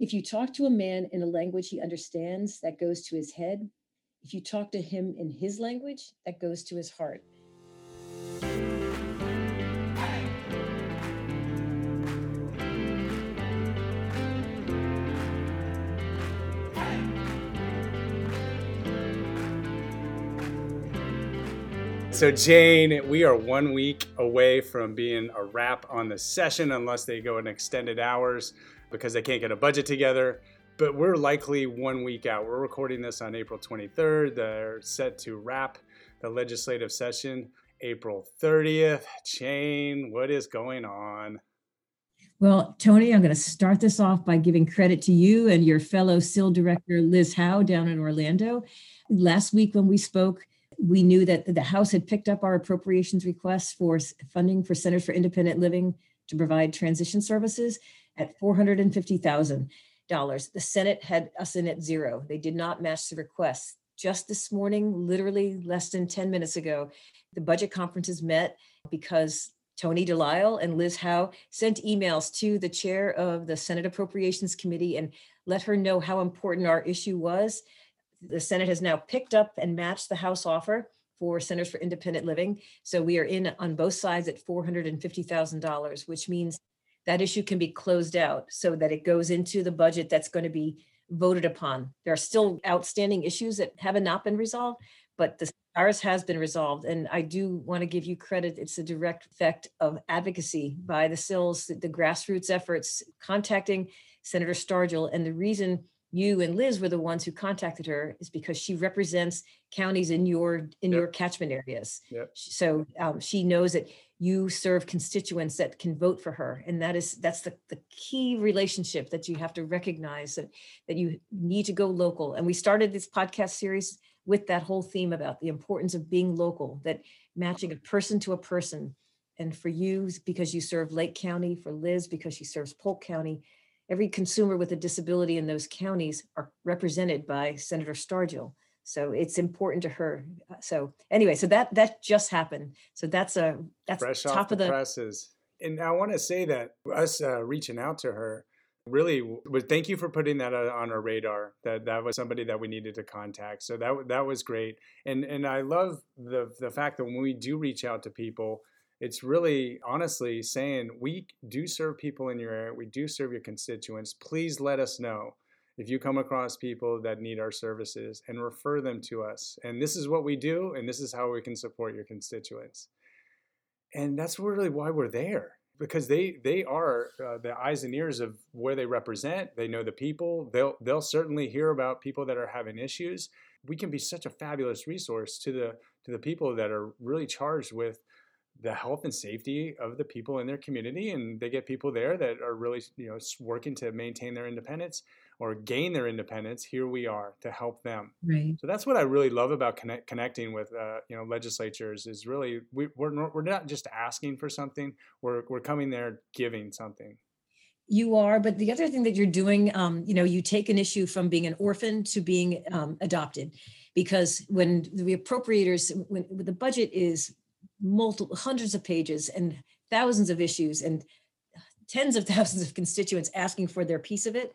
If you talk to a man in a language he understands, that goes to his head. If you talk to him in his language, that goes to his heart. So, Jane, we are one week away from being a wrap on the session unless they go in extended hours because they can't get a budget together. But we're likely one week out. We're recording this on April 23rd. They're set to wrap the legislative session April 30th. Jane, what is going on? Well, Tony, I'm going to start this off by giving credit to you and your fellow CIL director, Liz Howe, down in Orlando. Last week, when we spoke, we knew that the House had picked up our appropriations request for funding for Centers for Independent Living to provide transition services at $450,000. The Senate had us in at zero. They did not match the request. Just this morning, literally less than 10 minutes ago, the budget conferences met because Tony Delisle and Liz Howe sent emails to the chair of the Senate Appropriations Committee and let her know how important our issue was the Senate has now picked up and matched the House offer for Centers for Independent Living. So we are in on both sides at $450,000, which means that issue can be closed out so that it goes into the budget that's going to be voted upon. There are still outstanding issues that have not been resolved, but the ours has been resolved. And I do want to give you credit. It's a direct effect of advocacy by the CILs, the grassroots efforts, contacting Senator Stargel. And the reason you and Liz were the ones who contacted her is because she represents counties in your in yep. your catchment areas. Yep. So um, she knows that you serve constituents that can vote for her, and that is that's the, the key relationship that you have to recognize that that you need to go local. And we started this podcast series with that whole theme about the importance of being local, that matching a person to a person. And for you, because you serve Lake County, for Liz, because she serves Polk County, every consumer with a disability in those counties are represented by Senator Stargel. So it's important to her. So anyway, so that that just happened. So that's a that's fresh top the, of the presses. And I want to say that us uh, reaching out to her really was thank you for putting that on our radar. That that was somebody that we needed to contact. So that that was great. And and I love the the fact that when we do reach out to people, it's really honestly saying we do serve people in your area we do serve your constituents please let us know if you come across people that need our services and refer them to us. And this is what we do and this is how we can support your constituents. And that's really why we're there because they they are uh, the eyes and ears of where they represent they know the people they'll they'll certainly hear about people that are having issues. We can be such a fabulous resource to the to the people that are really charged with the health and safety of the people in their community and they get people there that are really you know working to maintain their independence or gain their independence here we are to help them. Right. So that's what i really love about connect, connecting with uh, you know legislatures is really we, we're, not, we're not just asking for something we're, we're coming there giving something. You are but the other thing that you're doing um, you know you take an issue from being an orphan to being um, adopted because when the appropriators when, when the budget is multiple hundreds of pages and thousands of issues and tens of thousands of constituents asking for their piece of it.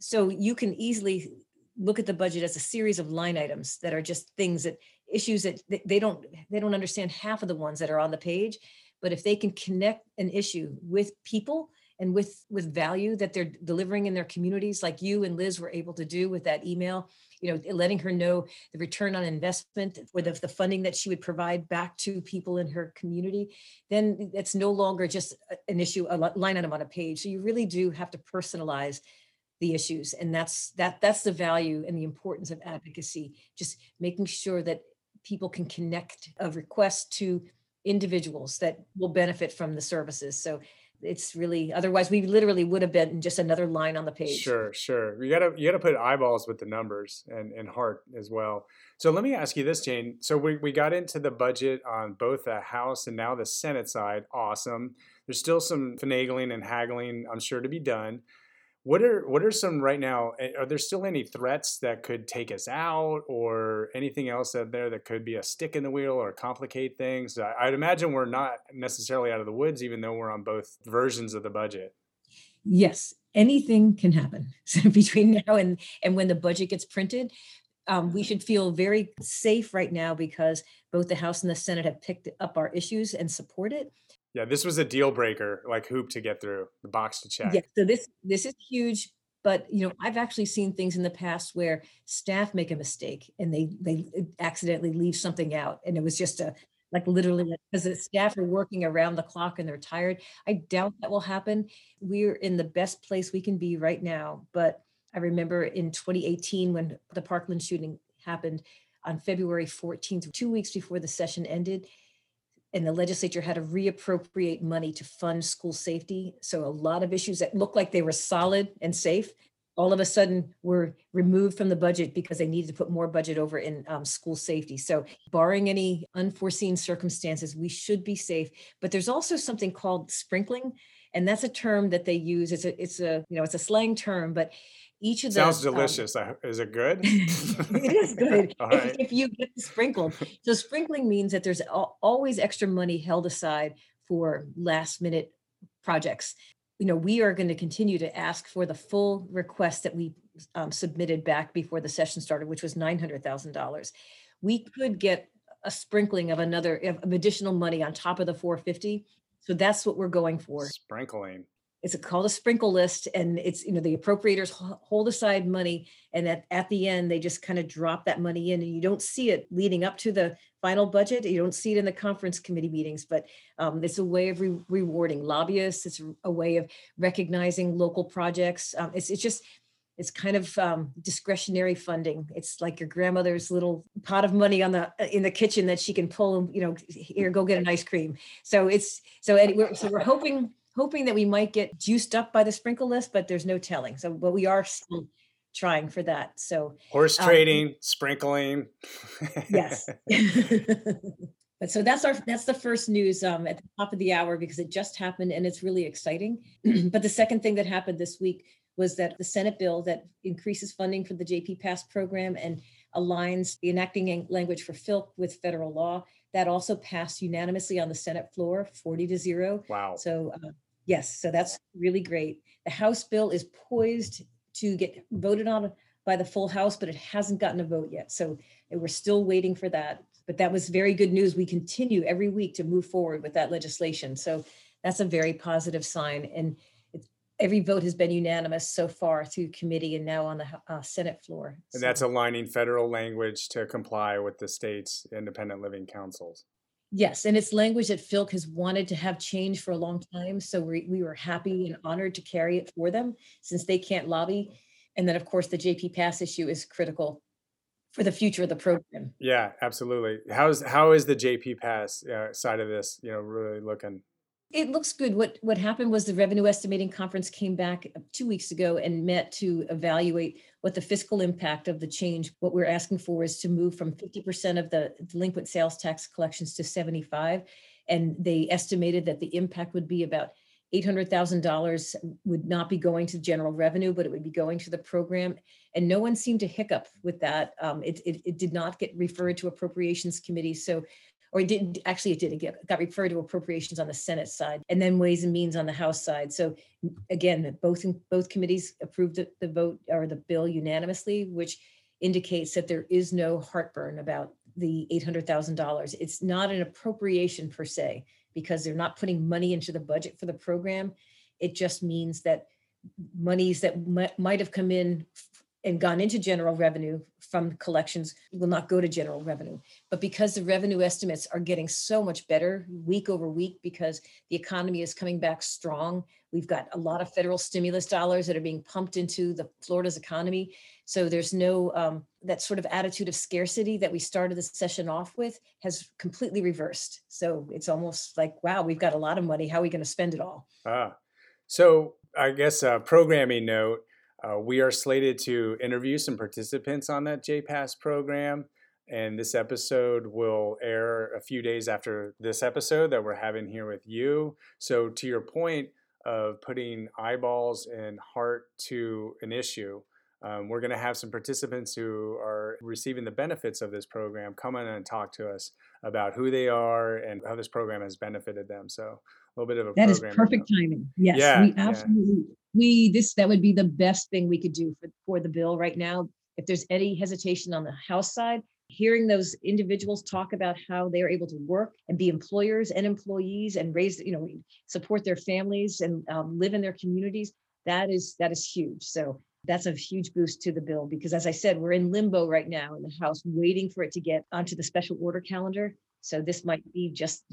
So you can easily look at the budget as a series of line items that are just things that issues that they don't they don't understand half of the ones that are on the page but if they can connect an issue with people and with with value that they're delivering in their communities like you and liz were able to do with that email you know letting her know the return on investment the, the funding that she would provide back to people in her community then it's no longer just an issue a line item on a page. So you really do have to personalize the issues and that's that that's the value and the importance of advocacy just making sure that people can connect a request to individuals that will benefit from the services. So it's really otherwise we literally would have been just another line on the page. Sure sure. You gotta you gotta put eyeballs with the numbers and, and heart as well. So let me ask you this jane. So we, we got into the budget on both the house and now the senate side. Awesome. There's still some finagling and haggling i'm sure to be done what are what are some right now? Eh, are there still any threats that could take us out, or anything else out there that could be a stick in the wheel or complicate things? I'd imagine we're not necessarily out of the woods, even though we're on both versions of the budget. Yes, anything can happen between now and and when the budget gets printed. Um, we should feel very safe right now because both the House and the Senate have picked up our issues and support it. Yeah, this was a deal breaker, like hoop to get through, the box to check. Yeah, so this this is huge, but you know, I've actually seen things in the past where staff make a mistake and they they uh, accidentally leave something out, and it was just a like literally because the staff are working around the clock and they're tired. I doubt that will happen. We're in the best place we can be right now, but I remember in 2018 when the Parkland shooting happened on February 14th, two weeks before the session ended and the legislature had to reappropriate money to fund school safety. So a lot of issues that looked like they were solid and safe, all of a sudden were removed from the budget because they needed to put more budget over in um, school safety. So barring any unforeseen circumstances, we should be safe. But there's also something called sprinkling, and that's a term that they use. It's a it's a you know it's a slang term, but each of the Sounds um, delicious. I- Is it good? it is good if, right. if you get sprinkled. So sprinkling means that there's always extra money held aside for last minute projects. You know, we are going to continue to ask for the full request that we um, submitted back before the session started, which was nine hundred thousand dollars. We could get a sprinkling of another of additional money on top of the four fifty. So that's what we're going for Sprinkling. It's a called a sprinkle list and it's you know the appropriators hold aside money and at, at the end they just kind of drop that money in and you don't see it leading up to the final budget you don't see it in the conference committee meetings but um, it's a way of re- rewarding lobbyists it's a way of recognizing local projects um, it's, it's just it's kind of um, discretionary funding. It's like your grandmother's little pot of money on the in the kitchen that she can pull and you know here go get an ice cream. So it's so anyway so we're hoping hoping that we might get juiced up by the sprinkle list, but there's no telling. So, but we are still trying for that. So, Horse Um, trading, sprinkling. yes. but so that's our that's the first news um, at the top of the hour because it just happened and it's really exciting. but the second thing that happened this week was that the Senate bill that increases funding for the JP Pass program and aligns the enacting language for FILC with federal law that also passed unanimously on the Senate floor, 40 to zero. wow. So, uh, yes, so that's really great. The House bill is poised to get voted on by the full House, but it hasn't gotten a vote yet. So we're still waiting for that. But that was very good news. We continue every week to move forward with that legislation. So that's a very positive sign. And it's, every vote has been unanimous so far through committee and now on the uh, Senate floor. And So- that's aligning federal language to comply with the state's independent living councils. Yes, and it's language that FILC has wanted to have change for a long time. So we, we were happy and honored to carry it for them since they can't lobby. And then, of course, the JP Pass issue is critical for the future of the program. Yeah, absolutely. How's how is the JP Pass uh, side of this? You know, really looking. It looks good. What what happened was the revenue estimating conference came back two weeks ago and met to evaluate what the fiscal impact of the change. What we're asking for is to move from 50% of the delinquent sales tax collections to 75. And they estimated that the impact would be about $800,000 would not be going to the general revenue, but it would be going to the program. And no one seemed to hiccup with that. Um, it, it, it did not get referred to appropriations committee. So or it didn't actually it didn't get got referred to appropriations on the senate side and then ways and means on the house side. So again both both committees approved the, the vote or the bill unanimously which indicates that there is no heartburn about the $800000 it's not an appropriation per se because they're not putting money into the budget for the program. It just means that monies that might have come in and gone into general revenue from collections will not go to general revenue. But because the revenue estimates are getting so much better week over week because the economy is coming back strong, we've got a lot of federal stimulus dollars that are being pumped into the Florida's economy. So there's no um, that sort of attitude of scarcity that we started the session off with has completely reversed. So it's almost like, wow, we've got a lot of money. How are we going to spend it all? Ah, so I guess a programming note. Uh, we are slated to interview some participants on that JPass program, and this episode will air a few days after this episode that we're having here with you. So, to your point of putting eyeballs and heart to an issue, um, we're going to have some participants who are receiving the benefits of this program come in and talk to us about who they are and how this program has benefited them. So, little bit of a that is perfect timing. Yes, Yeah, we yeah. absolutely we this that would be the best thing we could do for for the bill right now. If there's any hesitation on the House side, hearing those individuals talk about how they are able to work and be employers and employees and raise you know support their families and um, live in their communities that is that is huge so that's a huge boost to the bill because as i said we're in limbo right now in the house waiting for it to get onto the special order calendar so this might be just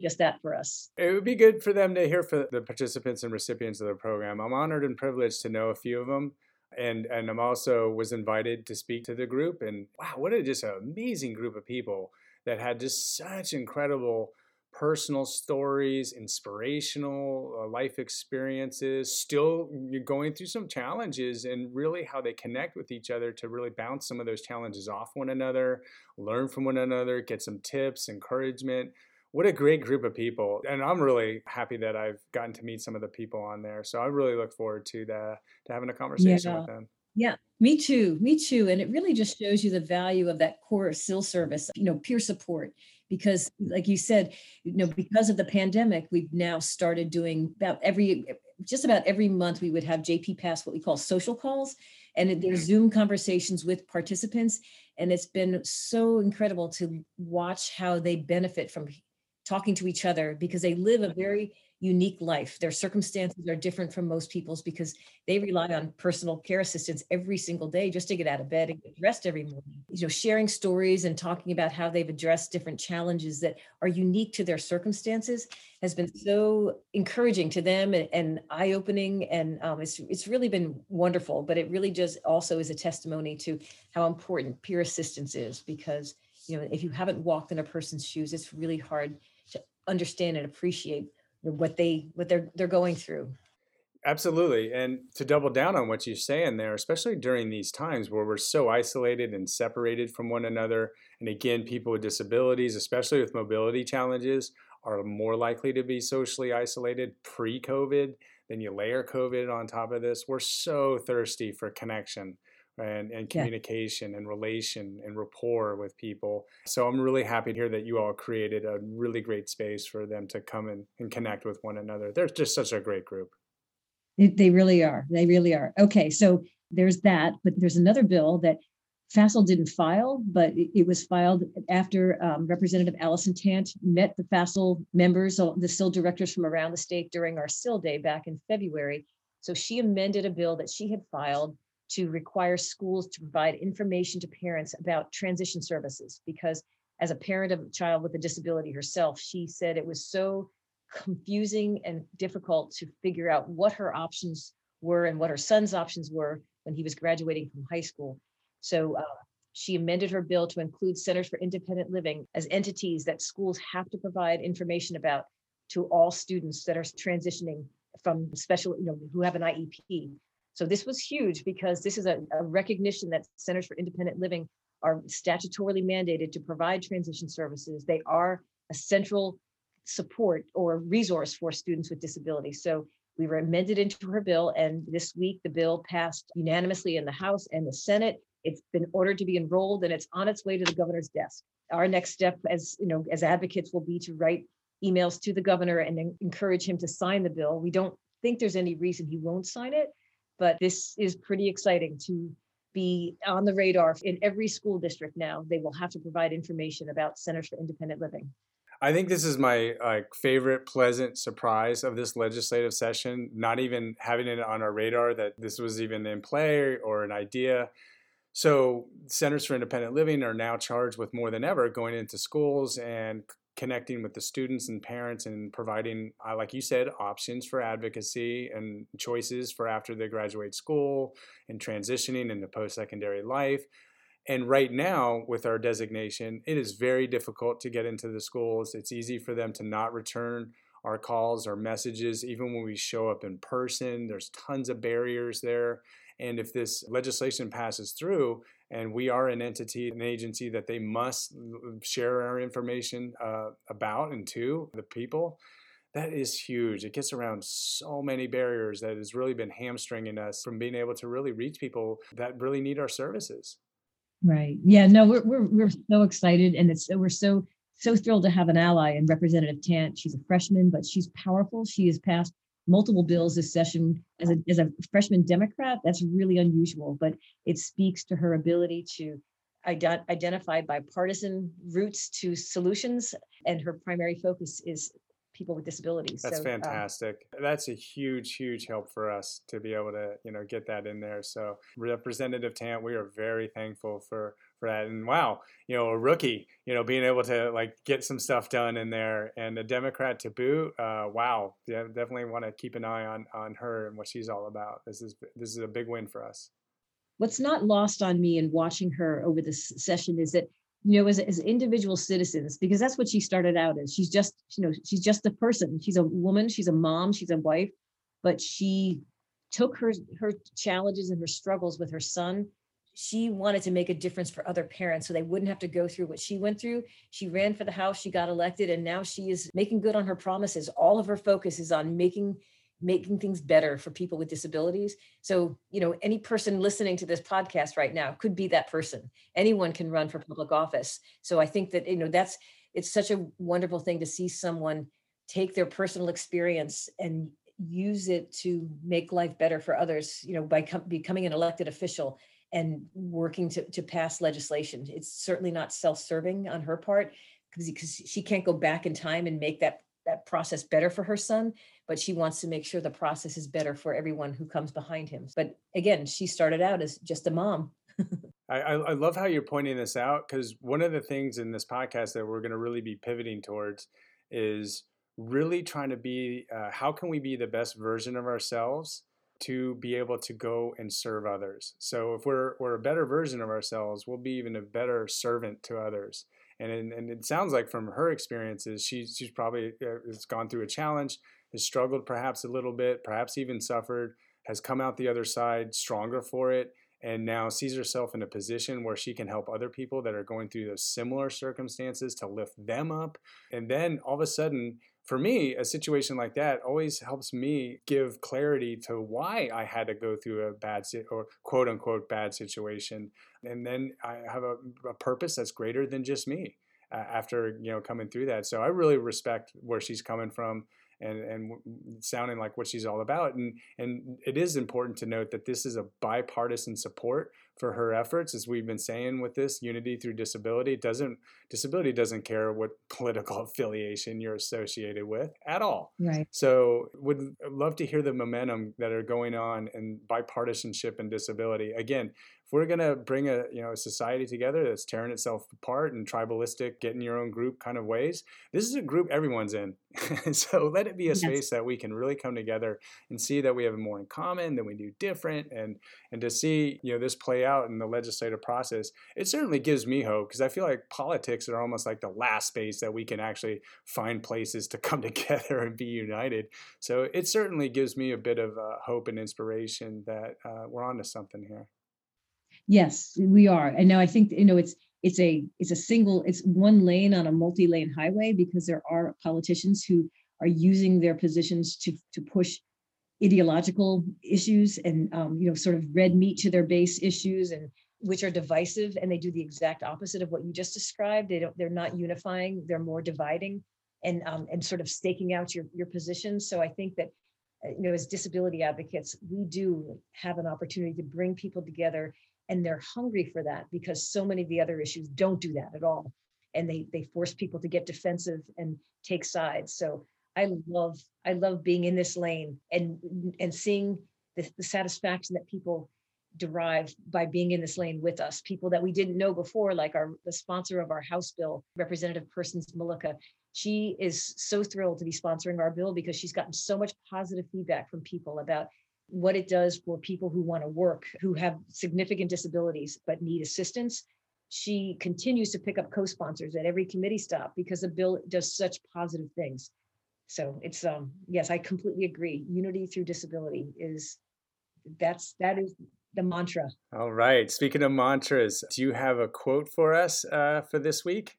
just that for us It would be good for them to hear from the participants and recipients of the program. I'm honored and privileged to know a few of them. And, and I'm also was invited to speak to the group and wow what a just an amazing group of people that had just such incredible personal stories inspirational uh, life experiences still you're going through some challenges and really how they connect with each other to really bounce some of those challenges off one another learn from one another get some tips encouragement what a great group of people and i'm really happy that i've gotten to meet some of the people on there so i really look forward to the to having a conversation Yeah. with them Yeah, me too. Me too. And it really just shows you the value of that core CIL service, you know, peer support. Because, like you said, you know, because of the pandemic, we've now started doing about every, just about every month, we would have JP Pass, what we call social calls. And there's Zoom conversations with participants. And it's been so incredible to watch how they benefit from talking to each other because they live a very unique life. Their circumstances are different from most people's because they rely on personal care assistance every single day just to get out of bed and get dressed every morning. You know, sharing stories and talking about how they've addressed different challenges that are unique to their circumstances has been so encouraging to them and, and eye-opening, and um, it's it's really been wonderful. But it really just also is a testimony to how important peer assistance is because you know if you haven't walked in a person's shoes, it's really hard understand and appreciate what they what they're they're going through. Absolutely. And to double down on what you're saying there, especially during these times where we're so isolated and separated from one another. And again, people with disabilities, especially with mobility challenges, are more likely to be socially isolated pre COVID. Then you layer COVID on top of this. We're so thirsty for connection and, and Yeah. communication and relation and rapport with people. So I'm really happy to hear that you all created a really great space for them to come in and connect with one another. They're just such a great group. They, they really are. They really are. Okay, so there's that, but there's another bill that FACIL didn't file, but it, was filed after um, Representative Allison Tant met the FACIL members, the CIL directors from around the state during our CIL day back in February. So she amended a bill that she had filed to require schools to provide information to parents about transition services because as a parent of a child with a disability herself, she said it was so confusing and difficult to figure out what her options were and what her son's options were when he was graduating from high school. So uh, she amended her bill to include centers for independent living as entities that schools have to provide information about to all students that are transitioning from special, you know, who have an IEP. So this was huge because this is a, a recognition that centers for independent living are statutorily mandated to provide transition services. They are a central support or resource for students with disabilities. So we were amended into her bill, and this week the bill passed unanimously in the House and the Senate. It's been ordered to be enrolled, and it's on its way to the governor's desk. Our next step, as you know, as advocates, will be to write emails to the governor and encourage him to sign the bill. We don't think there's any reason he won't sign it, but this is pretty exciting to be on the radar in every school district now. They will have to provide information about centers for independent living. I think this is my favorite pleasant surprise of this legislative session. Not even having it on our radar that this was even in play or an idea. So centers for independent living are now charged with more than ever going into schools and connecting with the students and parents and providing, uh, like you said, options for advocacy and choices for after they graduate school and transitioning into post-secondary life. And right now, with our designation, it is very difficult to get into the schools. It's easy for them to not return our calls or messages, even when we show up in person. There's tons of barriers there. And if this legislation passes through and we are an entity, an agency that they must share our information uh, about and to the people, that is huge. It gets around so many barriers that has really been hamstringing us from being able to really reach people that really need our services. Right. Yeah. No, we're we're we're so excited, and it's we're so so thrilled to have an ally in Representative Tant. She's a freshman, but she's powerful. She has passed multiple bills this session as a, as a freshman Democrat. That's really unusual, but it speaks to her ability to ident- identify bipartisan routes to solutions. And her primary focus is people with disabilities. That's So, um, fantastic. That's a huge, huge help for us to be able to, you know, get that in there. So Representative Tant, we are very thankful for for that. And wow, you know, a rookie, you know, being able to like get some stuff done in there, and a Democrat to boot. Uh, wow, yeah, definitely want to keep an eye on on her and what she's all about. This is this is a big win for us. what's not lost on me in watching her over this session is that you know as, as individual citizens because that's what she started out as. She's just you know she's just a person. She's a woman she's a mom she's a wife but she took her her challenges and her struggles with her son. She wanted to make a difference for other parents so they wouldn't have to go through what she went through. She ran for the house she got elected and now she is making good on her promises. All of her focus is on making making things better for people with disabilities so, you know, any person listening to this podcast right now could be that person. Anyone can run for public office. So I think that, you know, that's it's such a wonderful thing to see someone take their personal experience and use it to make life better for others, you know, by com- becoming an elected official and working to, to pass legislation. It's certainly not self-serving on her part because she can't go back in time and make that that process better for her son but she wants to make sure the process is better for everyone who comes behind him. But again, she started out as just a mom. I, I love how you're pointing this out because one of the things in this podcast that we're going to really be pivoting towards is really trying to be uh, how can we be the best version of ourselves to be able to go and serve others. So if we're we're a better version of ourselves, we'll be even a better servant to others. And and it sounds like from her experiences, she's she's probably uh, has gone through a challenge has struggled perhaps a little bit, perhaps even suffered, has come out the other side stronger for it, and now sees herself in a position where she can help other people that are going through those similar circumstances to lift them up. And then all of a sudden, for me, a situation like that always helps me give clarity to why I had to go through a bad or quote unquote bad situation. And then I have a, a purpose that's greater than just me uh, after, you know, coming through that. So I really respect where she's coming from and and sounding like what she's all about. And and it is important to note that this is a bipartisan support for her efforts, as we've been saying with this unity through disability. Doesn't disability doesn't care what political affiliation you're associated with at all. Right. So would love to hear the momentum that are going on in bipartisanship and disability. Again, if we're going to bring a you know a society together that's tearing itself apart and tribalistic get in your own group kind of ways this is a group everyone's in. So let it be a yes. space that we can really come together and see that we have more in common than we do different and and to see you know this play out in the legislative process it certainly gives me hope because i feel like politics are almost like the last space that we can actually find places to come together and be united. So it certainly gives me a bit of uh, hope and inspiration that uh, we're onto something here Yes, we are. And now I think you know it's it's a it's a single it's one lane on a multi-lane highway because there are politicians who are using their positions to to push ideological issues and um, you know sort of red meat to their base issues and which are divisive and they do the exact opposite of what you just described they don't they're not unifying they're more dividing and um, and sort of staking out your your position so i think that uh, you know as disability advocates we do have an opportunity to bring people together and they're hungry for that because so many of the other issues don't do that at all. And they they force people to get defensive and take sides. So i love i love being in this lane and and seeing the, the satisfaction that people derive by being in this lane with us. People that we didn't know before like our the sponsor of our house bill representative Persons-Mulicka she is so thrilled to be sponsoring our bill because she's gotten so much positive feedback from people about what it does for people who want to work, who have significant disabilities but need assistance. She continues to pick up co sponsors at every committee stop because the bill does such positive things. So it's, um, yes, I completely agree. Unity through disability is that's that is the mantra. All right. Speaking of mantras, do you have a quote for us uh, for this week?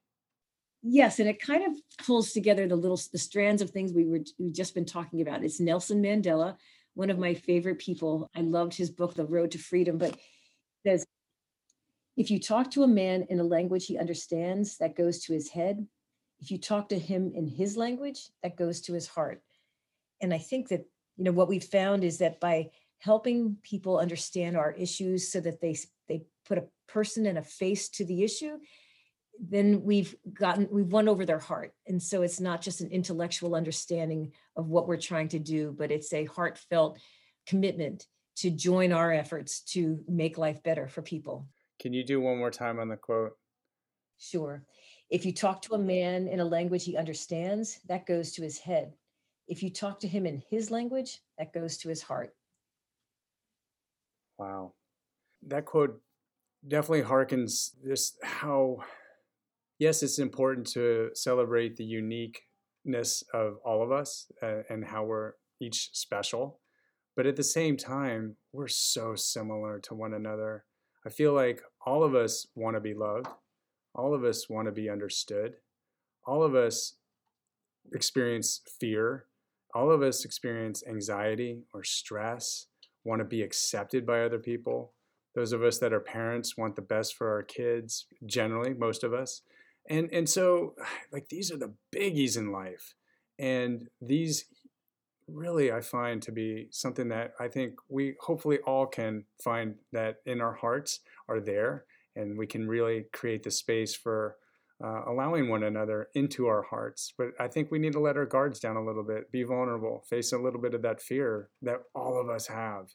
Yes, and it kind of pulls together the little the strands of things we were we've just been talking about. It's Nelson Mandela, one of my favorite people. I loved his book, The Road to Freedom, but says, if you talk to a man in a language he understands that goes to his head, If you talk to him in his language, that goes to his heart. And I think that, you know, what we've found is that by helping people understand our issues so that they they put a person and a face to the issue, then we've gotten we've won over their heart. And so it's not just an intellectual understanding of what we're trying to do but it's a heartfelt commitment to join our efforts to make life better for people. Can you do one more time on the quote? Sure. If you talk to a man in a language he understands that goes to his head. If you talk to him in his language that goes to his heart. Wow. That quote definitely harkens just how yes, it's important to celebrate the uniqueness of all of us uh, and how we're each special. But at the same time, we're so similar to one another. I feel like all of us want to be loved. All of us want to be understood. All of us experience fear. All of us experience anxiety or stress, want to be accepted by other people. Those of us that are parents want the best for our kids, generally, most of us and and so like these are the biggies in life. And these really i find to be something that i think we hopefully all can find that in our hearts are there. And we can really create the space for uh, allowing one another into our hearts. But i think we need to let our guards down a little bit be vulnerable face a little bit of that fear that all of us have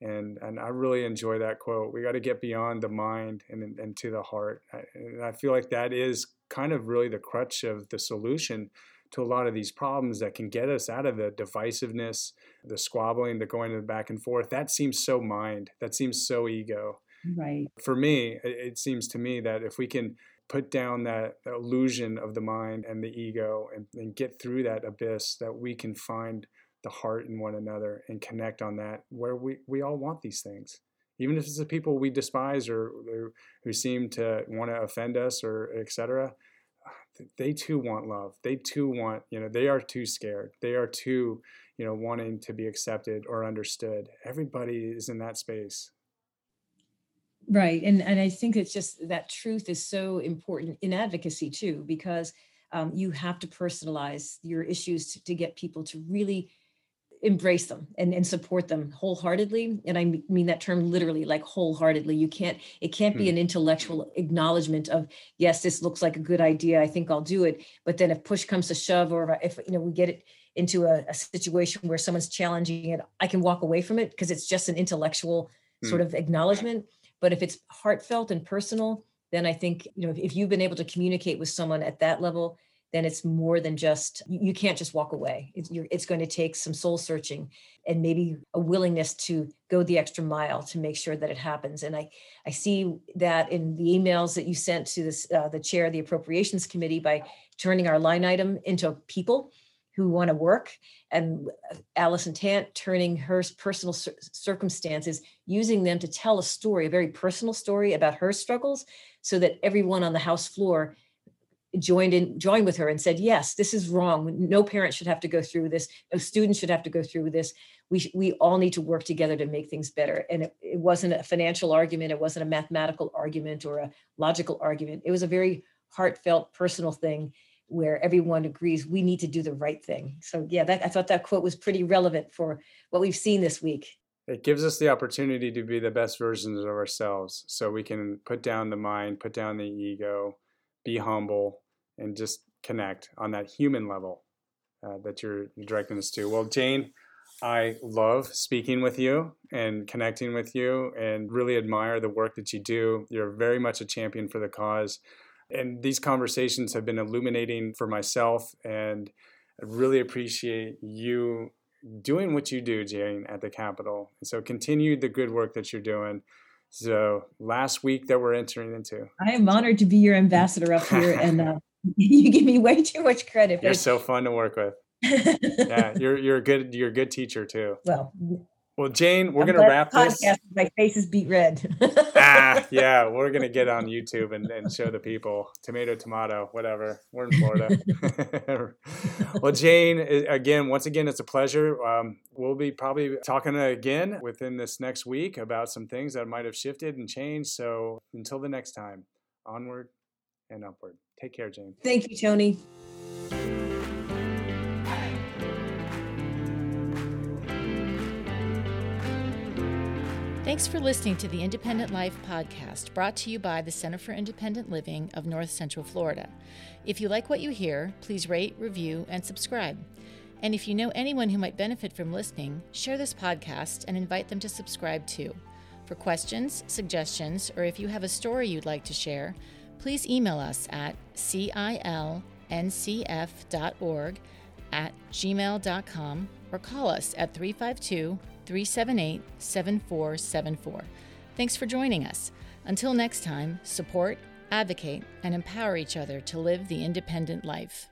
and and I really enjoy that quote. We got to get beyond the mind and and to the heart. And I feel like that is kind of really the crutch of the solution to a lot of these problems that can get us out of the divisiveness, the squabbling, the going back and forth. That seems so mind. That seems so ego. Right. For me, it seems to me that if we can put down that illusion of the mind and the ego and, and get through that abyss, that we can find the heart in one another and connect on that where we, we all want these things. Even if it's the people we despise or, or who seem to want to offend us or etc they too want love. They too want you know they are too scared. They are too you know wanting to be accepted or understood. Everybody is in that space. Right and and i think it's just that truth is so important in advocacy too because um, you have to personalize your issues to, to get people to really embrace them and, and support them wholeheartedly. And i mean that term literally like wholeheartedly. You can't it can't be hmm. an intellectual acknowledgement of yes this looks like a good idea. I think i'll do it. But then if push comes to shove or if you know we get it into a, a situation where someone's challenging it i can walk away from it because it's just an intellectual mm. sort of acknowledgement. But if it's heartfelt and personal then i think you know if, if you've been able to communicate with someone at that level then it's more than just you can't just walk away. It's, it's, going to take some soul searching and maybe a willingness to go the extra mile to make sure that it happens. And i i see that in the emails that you sent to this uh, the chair of the appropriations committee by turning our line item into people who want to work and uh, allison tant turning her personal cir- circumstances using them to tell a story a very personal story about her struggles so that everyone on the house floor joined in joined with her and said yes this is wrong. No parent should have to go through this. No student should have to go through this. We we all need to work together to make things better. And it, it wasn't a financial argument. It wasn't a mathematical argument or a logical argument. It was a very heartfelt personal thing where everyone agrees we need to do the right thing. So yeah that i thought that quote was pretty relevant for what we've seen this week. It gives us the opportunity to be the best versions of ourselves so we can put down the mind put down the ego be humble, and just connect on that human level uh, that you're directing us to. Well, Jane, I love speaking with you and connecting with you and really admire the work that you do. You're very much a champion for the cause. And these conversations have been illuminating for myself, and I really appreciate you doing what you do, Jane, at the Capitol. And so continue the good work that you're doing. So last week that we're entering into. I am honored to be your ambassador up here, and uh, you give me way too much credit. You're so fun to work with. yeah, you're you're a good you're a good teacher too. Well, well, Jane, we're gonna wrap this. My face is beat red. ah, yeah, we're gonna get on YouTube and, and show the people tomato, tomato, whatever. We're in Florida. well, Jane, again, once again, it's a pleasure. Um, we'll be probably talking again within this next week about some things that might have shifted and changed. So until the next time, onward and upward. Take care, Jane. Thank you, Tony. Thanks for listening to the Independent Life podcast brought to you by the Center for Independent Living of North Central Florida. If you like what you hear, please rate, review, and subscribe. And if you know anyone who might benefit from listening, share this podcast and invite them to subscribe too. For questions, suggestions, or if you have a story you'd like to share, please email us at cilncf.org at gmail.com or call us at 352 378 7474. Thanks for joining us. Until next time, support, advocate, and empower each other to live the independent life.